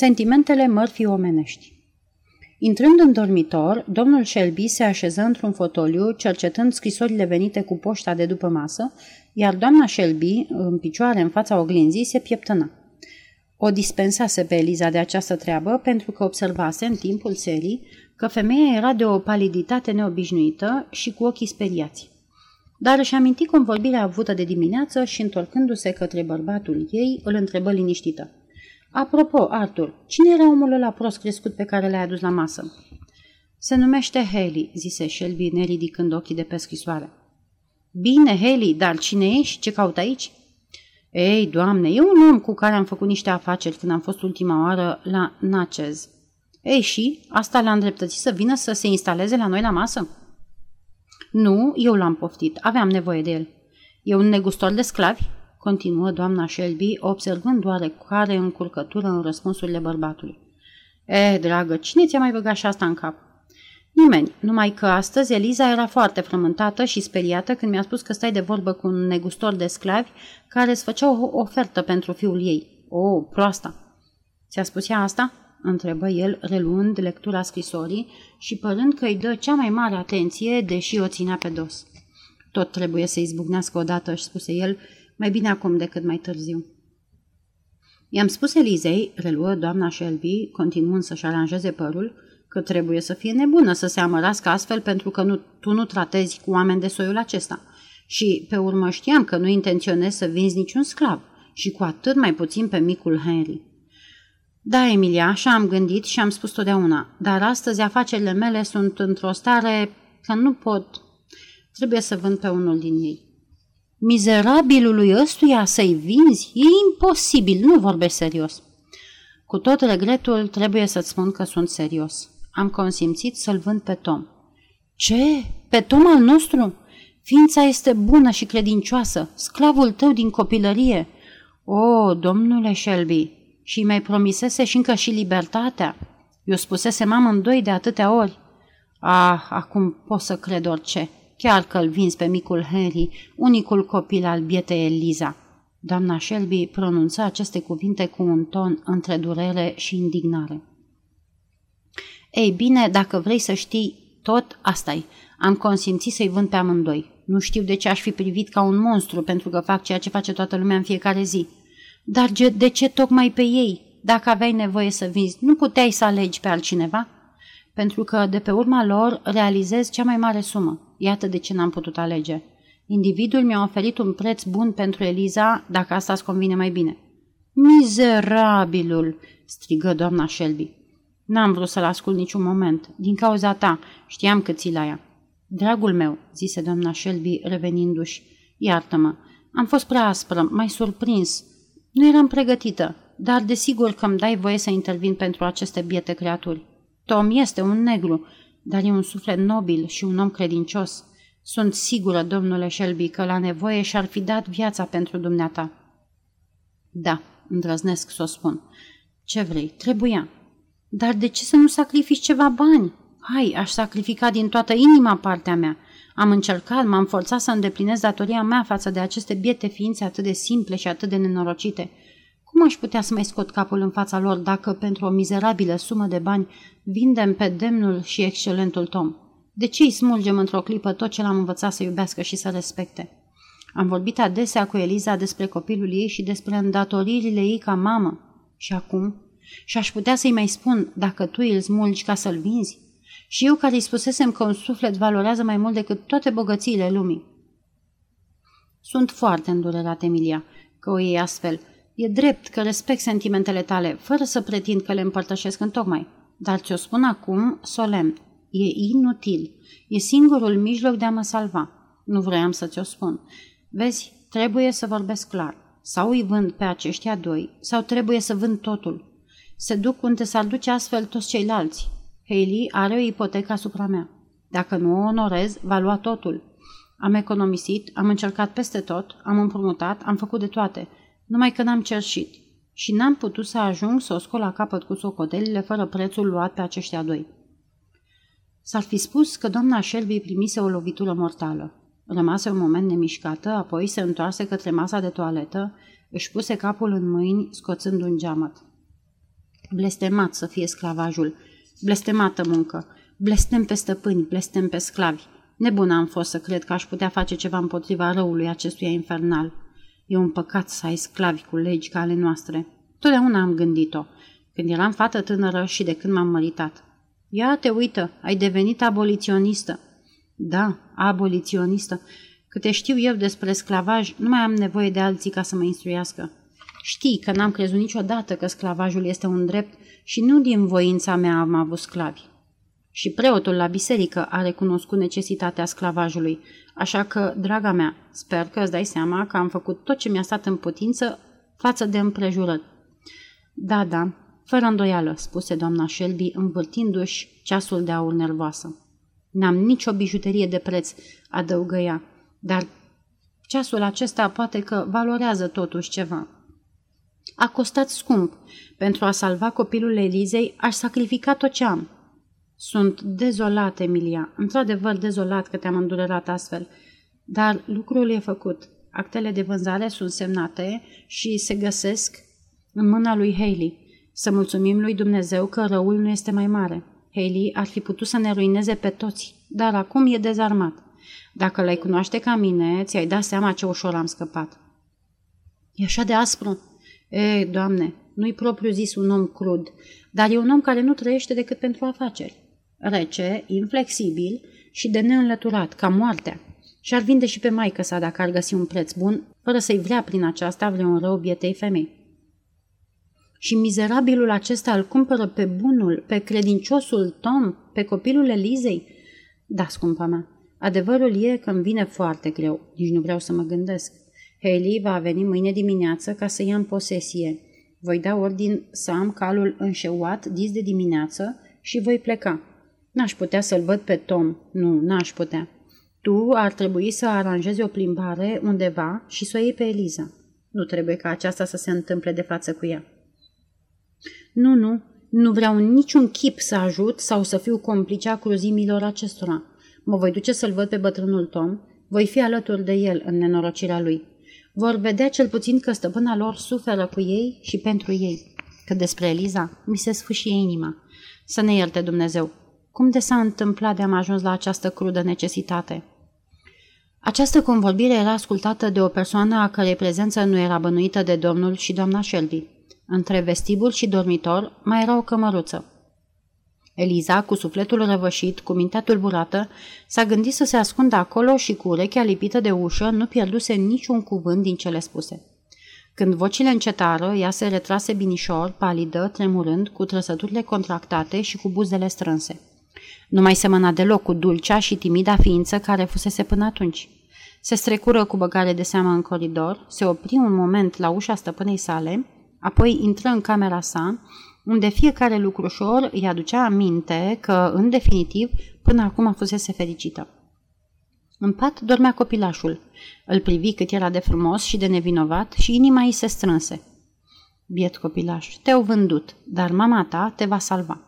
Sentimentele mărfii omenești Intrând în dormitor, domnul Shelby se așeză într-un fotoliu, cercetând scrisorile venite cu poșta de după masă, iar doamna Shelby, în picioare în fața oglinzii, se pieptăna. O dispensase pe Eliza de această treabă pentru că observase în timpul serii că femeia era de o paliditate neobișnuită și cu ochii speriați. Dar își aminti convorbirea avută de dimineață și, întorcându-se către bărbatul ei, îl întrebă liniștită. Apropo, Arthur, cine era omul ăla prost crescut pe care l-ai adus la masă? Se numește Haley, zise Shelby, neridicând ochii de pe scrisoare. Bine, Haley, dar cine e și ce caut aici? Ei, doamne, e un om cu care am făcut niște afaceri când am fost ultima oară la Natchez. Ei, și? Asta l-a îndreptățit să vină să se instaleze la noi la masă? Nu, eu l-am poftit. Aveam nevoie de el. E un negustor de sclavi? Continuă doamna Shelby, observând oarecare încurcătură în răspunsurile bărbatului. Eh, dragă, cine ți-a mai băgat și asta în cap? Nimeni, numai că astăzi Eliza era foarte frământată și speriată când mi-a spus că stai de vorbă cu un negustor de sclavi care îți făcea o ofertă pentru fiul ei. O, oh, proasta! Ți-a spus ea asta? întrebă el, reluând lectura scrisorii și părând că îi dă cea mai mare atenție, deși o ținea pe dos. Tot trebuie să izbucnească odată, își spuse el, mai bine acum decât mai târziu. I-am spus Elizei, reluă doamna Shelby, continuând să-și aranjeze părul, că trebuie să fie nebună să se amărască astfel pentru că nu, tu nu tratezi cu oameni de soiul acesta. Și pe urmă știam că nu intenționezi să vinzi niciun sclav și cu atât mai puțin pe micul Henry. Da, Emilia, așa am gândit și am spus totdeauna, dar astăzi afacerile mele sunt într-o stare că nu pot. Trebuie să vând pe unul din ei. Mizerabilului ăstuia să-i vinzi? E imposibil, nu vorbești serios. Cu tot regretul, trebuie să-ți spun că sunt serios. Am consimțit să-l vând pe Tom. Ce? Pe Tom al nostru? Ființa este bună și credincioasă, sclavul tău din copilărie. O, domnule Shelby, și mai promisese și încă și libertatea. Eu spusese amândoi de atâtea ori. Ah, acum pot să cred orice. Chiar că-l vinzi pe micul Henry, unicul copil al bietei Eliza. Doamna Shelby pronunța aceste cuvinte cu un ton între durere și indignare. Ei bine, dacă vrei să știi tot, asta -i. Am consimțit să-i vând pe amândoi. Nu știu de ce aș fi privit ca un monstru, pentru că fac ceea ce face toată lumea în fiecare zi. Dar de ce tocmai pe ei? Dacă aveai nevoie să vinzi, nu puteai să alegi pe altcineva? Pentru că de pe urma lor realizezi cea mai mare sumă. Iată de ce n-am putut alege. Individul mi-a oferit un preț bun pentru Eliza, dacă asta îți convine mai bine. Mizerabilul, strigă doamna Shelby. N-am vrut să-l ascult niciun moment. Din cauza ta, știam că ți la ea. Dragul meu, zise doamna Shelby, revenindu-și, iartă-mă, am fost prea aspră, mai surprins. Nu eram pregătită, dar desigur că îmi dai voie să intervin pentru aceste biete creaturi. Tom este un negru, dar e un suflet nobil și un om credincios. Sunt sigură, domnule Shelby, că la nevoie și-ar fi dat viața pentru dumneata. Da, îndrăznesc să o spun. Ce vrei, trebuia. Dar de ce să nu sacrifici ceva bani? Hai, aș sacrifica din toată inima partea mea. Am încercat, m-am forțat să îndeplinesc datoria mea față de aceste biete ființe atât de simple și atât de nenorocite. Cum aș putea să mai scot capul în fața lor dacă, pentru o mizerabilă sumă de bani, vindem pe demnul și excelentul Tom? De ce îi smulgem într-o clipă tot ce l-am învățat să iubească și să respecte? Am vorbit adesea cu Eliza despre copilul ei și despre îndatoririle ei ca mamă. Și acum? Și aș putea să-i mai spun, dacă tu îl smulgi ca să-l vinzi? Și eu care îi spusesem că un suflet valorează mai mult decât toate bogățiile lumii. Sunt foarte îndurerat, Emilia, că o iei astfel. E drept că respect sentimentele tale, fără să pretind că le împărtășesc în tocmai. Dar ți-o spun acum, solemn, e inutil. E singurul mijloc de a mă salva. Nu vroiam să ți-o spun. Vezi, trebuie să vorbesc clar. Sau îi vând pe aceștia doi, sau trebuie să vând totul. Se duc unde s-ar duce astfel toți ceilalți. Haley are o ipotecă asupra mea. Dacă nu o onorez, va lua totul. Am economisit, am încercat peste tot, am împrumutat, am făcut de toate, numai că n-am cerșit. Și n-am putut să ajung să o scol la capăt cu socotelile fără prețul luat pe aceștia doi. S-ar fi spus că doamna Shelby primise o lovitură mortală. Rămase un moment nemișcată, apoi se întoarse către masa de toaletă, își puse capul în mâini, scoțând un geamăt. Blestemat să fie sclavajul, blestemată muncă, blestem pe stăpâni, blestem pe sclavi. Nebun am fost să cred că aș putea face ceva împotriva răului acestuia infernal. E un păcat să ai sclavi cu legi ca ale noastre. Totdeauna am gândit-o, când eram fată tânără și de când m-am măritat. Ia te uită, ai devenit aboliționistă. Da, aboliționistă. Câte știu eu despre sclavaj, nu mai am nevoie de alții ca să mă instruiască. Știi că n-am crezut niciodată că sclavajul este un drept și nu din voința mea am avut sclavi. Și preotul la biserică a recunoscut necesitatea sclavajului, așa că, draga mea, sper că îți dai seama că am făcut tot ce mi-a stat în putință față de împrejurări. Da, da, fără îndoială, spuse doamna Shelby, învârtindu-și ceasul de aur nervoasă. N-am nicio bijuterie de preț, adăugă ea, dar ceasul acesta poate că valorează totuși ceva. A costat scump. Pentru a salva copilul Elizei, aș sacrifica tot ce am. Sunt dezolat, Emilia, într-adevăr dezolat că te-am îndurerat astfel, dar lucrul e făcut. Actele de vânzare sunt semnate și se găsesc în mâna lui Haley. Să mulțumim lui Dumnezeu că răul nu este mai mare. Haley ar fi putut să ne ruineze pe toți, dar acum e dezarmat. Dacă l-ai cunoaște ca mine, ți-ai dat seama ce ușor am scăpat. E așa de aspru. E, doamne, nu-i propriu zis un om crud, dar e un om care nu trăiește decât pentru afaceri. Rece, inflexibil și de neînlăturat, ca moartea. Și-ar vinde și pe maică sa dacă ar găsi un preț bun, fără să-i vrea prin aceasta vreun rău bietei femei. Și mizerabilul acesta îl cumpără pe bunul, pe credinciosul Tom, pe copilul Elizei? Da, scumpa mea, adevărul e că îmi vine foarte greu, nici nu vreau să mă gândesc. Haley va veni mâine dimineață ca să ia în posesie. Voi da ordin să am calul înșeuat dis de dimineață și voi pleca. N-aș putea să-l văd pe Tom. Nu, n-aș putea. Tu ar trebui să aranjezi o plimbare undeva și să o iei pe Eliza. Nu trebuie ca aceasta să se întâmple de față cu ea. Nu, nu, nu vreau niciun chip să ajut sau să fiu complicea cruzimilor acestora. Mă voi duce să-l văd pe bătrânul Tom, voi fi alături de el în nenorocirea lui. Vor vedea cel puțin că stăpâna lor suferă cu ei și pentru ei. Că despre Eliza mi se sfâșie inima. Să ne ierte Dumnezeu. Cum de s-a întâmplat de am ajuns la această crudă necesitate? Această convorbire era ascultată de o persoană a cărei prezență nu era bănuită de domnul și doamna Shelby. Între vestibul și dormitor mai era o cămăruță. Eliza, cu sufletul răvășit, cu mintea tulburată, s-a gândit să se ascundă acolo și cu urechea lipită de ușă nu pierduse niciun cuvânt din cele spuse. Când vocile încetară, ea se retrase binișor, palidă, tremurând, cu trăsăturile contractate și cu buzele strânse. Nu mai semăna deloc cu dulcea și timida ființă care fusese până atunci. Se strecură cu băgare de seamă în coridor, se opri un moment la ușa stăpânei sale, apoi intră în camera sa, unde fiecare lucrușor îi aducea aminte că, în definitiv, până acum a fusese fericită. În pat dormea copilașul. Îl privi cât era de frumos și de nevinovat și inima îi se strânse. Biet copilaș, te-au vândut, dar mama ta te va salva.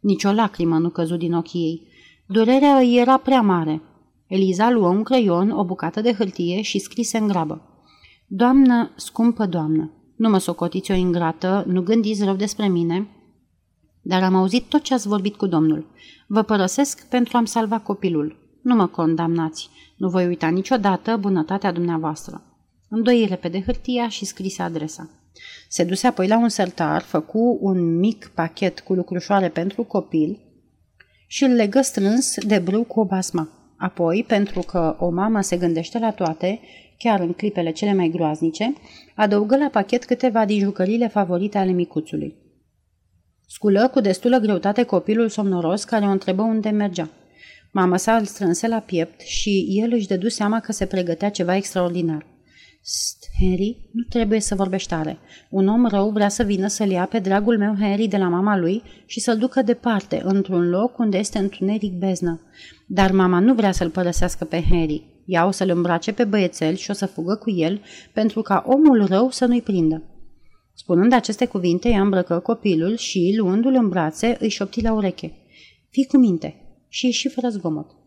Nici o lacrimă nu căzu din ochii ei. Durerea îi era prea mare. Eliza luă un creion, o bucată de hârtie și scrise în grabă. Doamnă, scumpă doamnă, nu mă socotiți o ingrată, nu gândiți rău despre mine, dar am auzit tot ce ați vorbit cu domnul. Vă părăsesc pentru a-mi salva copilul. Nu mă condamnați. Nu voi uita niciodată bunătatea dumneavoastră. Îndoi repede hârtia și scrise adresa. Se duse apoi la un sertar, făcu un mic pachet cu lucrușoare pentru copil și îl legă strâns de brâu cu o basma. Apoi, pentru că o mamă se gândește la toate, chiar în clipele cele mai groaznice, adăugă la pachet câteva din jucăriile favorite ale micuțului. Sculă cu destulă greutate copilul somnoros care o întrebă unde mergea. Mama sa îl strânse la piept și el își dădu seama că se pregătea ceva extraordinar. St, Henry, nu trebuie să vorbești tare. Un om rău vrea să vină să-l ia pe dragul meu Henry de la mama lui și să-l ducă departe, într-un loc unde este întuneric beznă. Dar mama nu vrea să-l părăsească pe Henry. Ea o să-l îmbrace pe băiețel și o să fugă cu el pentru ca omul rău să nu-i prindă. Spunând aceste cuvinte, ea îmbrăcă copilul și, luându-l în brațe, îi șopti la ureche. Fii cu minte și ieși fără zgomot.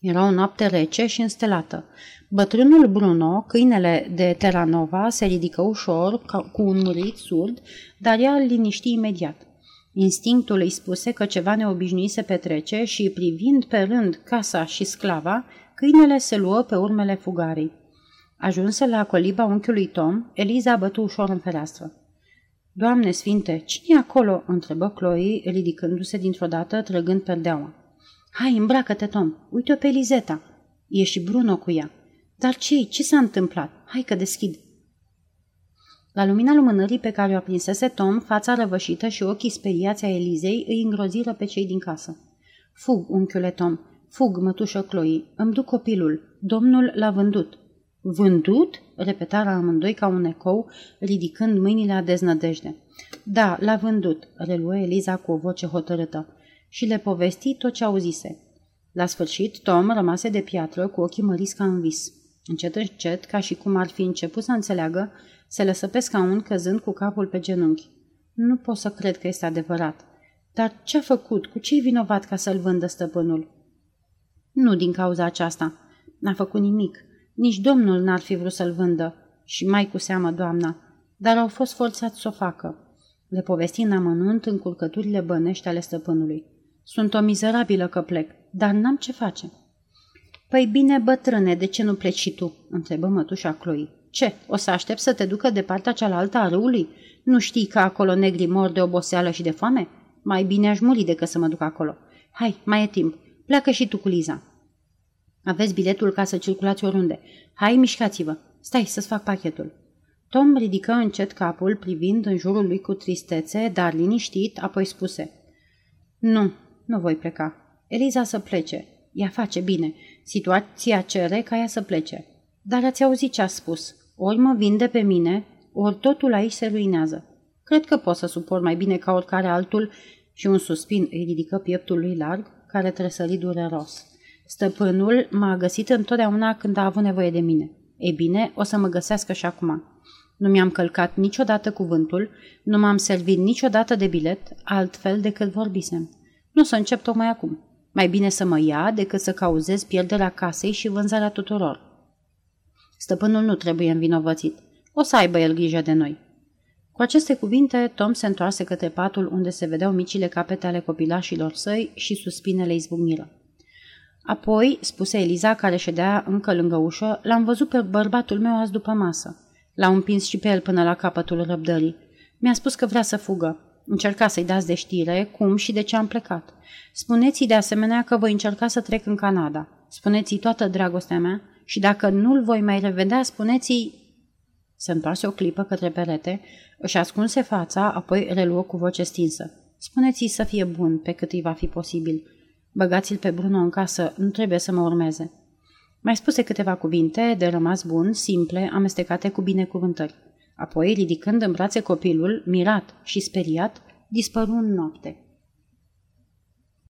Era o noapte rece și înstelată. Bătrânul Bruno, câinele de Terranova, se ridică ușor, cu un murit surd, dar ea îl liniști imediat. Instinctul îi spuse că ceva neobișnuit se petrece și, privind pe rând casa și sclava, câinele se luă pe urmele fugarii. Ajunse la coliba unchiului Tom, Eliza bătu ușor în fereastră. Doamne sfinte, cine e acolo?" întrebă Chloe, ridicându-se dintr-o dată, trăgând perdeaua. Hai, îmbracă-te, Tom, uite-o pe Elizeta. E și Bruno cu ea. Dar ce Ce s-a întâmplat? Hai că deschid. La lumina lumânării pe care o aprinsese Tom, fața răvășită și ochii speriați a Elizei îi îngroziră pe cei din casă. Fug, unchiule Tom, fug, mătușă Chloe, îmi duc copilul. Domnul l-a vândut. Vândut? repetară amândoi ca un ecou, ridicând mâinile a deznădejde. Da, l-a vândut, reluă Eliza cu o voce hotărâtă și le povesti tot ce auzise. La sfârșit, Tom rămase de piatră cu ochii măriți ca în vis. Încet, încet, ca și cum ar fi început să înțeleagă, se lăsă pe scaun căzând cu capul pe genunchi. Nu pot să cred că este adevărat. Dar ce-a făcut? Cu ce-i vinovat ca să-l vândă stăpânul? Nu din cauza aceasta. N-a făcut nimic. Nici domnul n-ar fi vrut să-l vândă. Și mai cu seamă doamna. Dar au fost forțați să o facă. Le povesti în amănunt încurcăturile bănești ale stăpânului. Sunt o mizerabilă că plec, dar n-am ce face. Păi bine, bătrâne, de ce nu pleci și tu?" întrebă mătușa Chloe. Ce, o să aștept să te ducă de partea cealaltă a râului? Nu știi că acolo negri mor de oboseală și de foame? Mai bine aș muri decât să mă duc acolo. Hai, mai e timp. Pleacă și tu cu Liza. Aveți biletul ca să circulați oriunde. Hai, mișcați-vă. Stai să-ți fac pachetul. Tom ridică încet capul, privind în jurul lui cu tristețe, dar liniștit, apoi spuse. Nu, nu voi pleca. Eliza să plece. Ea face bine. Situația cere ca ea să plece. Dar ați auzit ce a spus. Ori mă vinde pe mine, ori totul aici se ruinează. Cred că pot să suport mai bine ca oricare altul și un suspin îi ridică pieptul lui larg, care tresări dureros. Stăpânul m-a găsit întotdeauna când a avut nevoie de mine. Ei bine, o să mă găsească și acum. Nu mi-am călcat niciodată cuvântul, nu m-am servit niciodată de bilet, altfel decât vorbisem. Nu să încep tocmai acum. Mai bine să mă ia decât să cauzez pierderea casei și vânzarea tuturor. Stăpânul nu trebuie învinovățit. O să aibă el grijă de noi. Cu aceste cuvinte, Tom se întoarse către patul unde se vedeau micile capete ale copilașilor săi și suspinele izbucniră. Apoi, spuse Eliza, care ședea încă lângă ușă, l-am văzut pe bărbatul meu azi după masă. L-a împins și pe el până la capătul răbdării. Mi-a spus că vrea să fugă. Încerca să-i dați de știre cum și de ce am plecat. Spuneți-i de asemenea că voi încerca să trec în Canada. Spuneți-i toată dragostea mea și dacă nu-l voi mai revedea, spuneți-i... Se întoarse o clipă către perete, își ascunse fața, apoi reluă cu voce stinsă. Spuneți-i să fie bun pe cât îi va fi posibil. Băgați-l pe Bruno în casă, nu trebuie să mă urmeze. Mai spuse câteva cuvinte de rămas bun, simple, amestecate cu binecuvântări. Apoi, ridicând în brațe copilul, mirat și speriat, dispăru în noapte.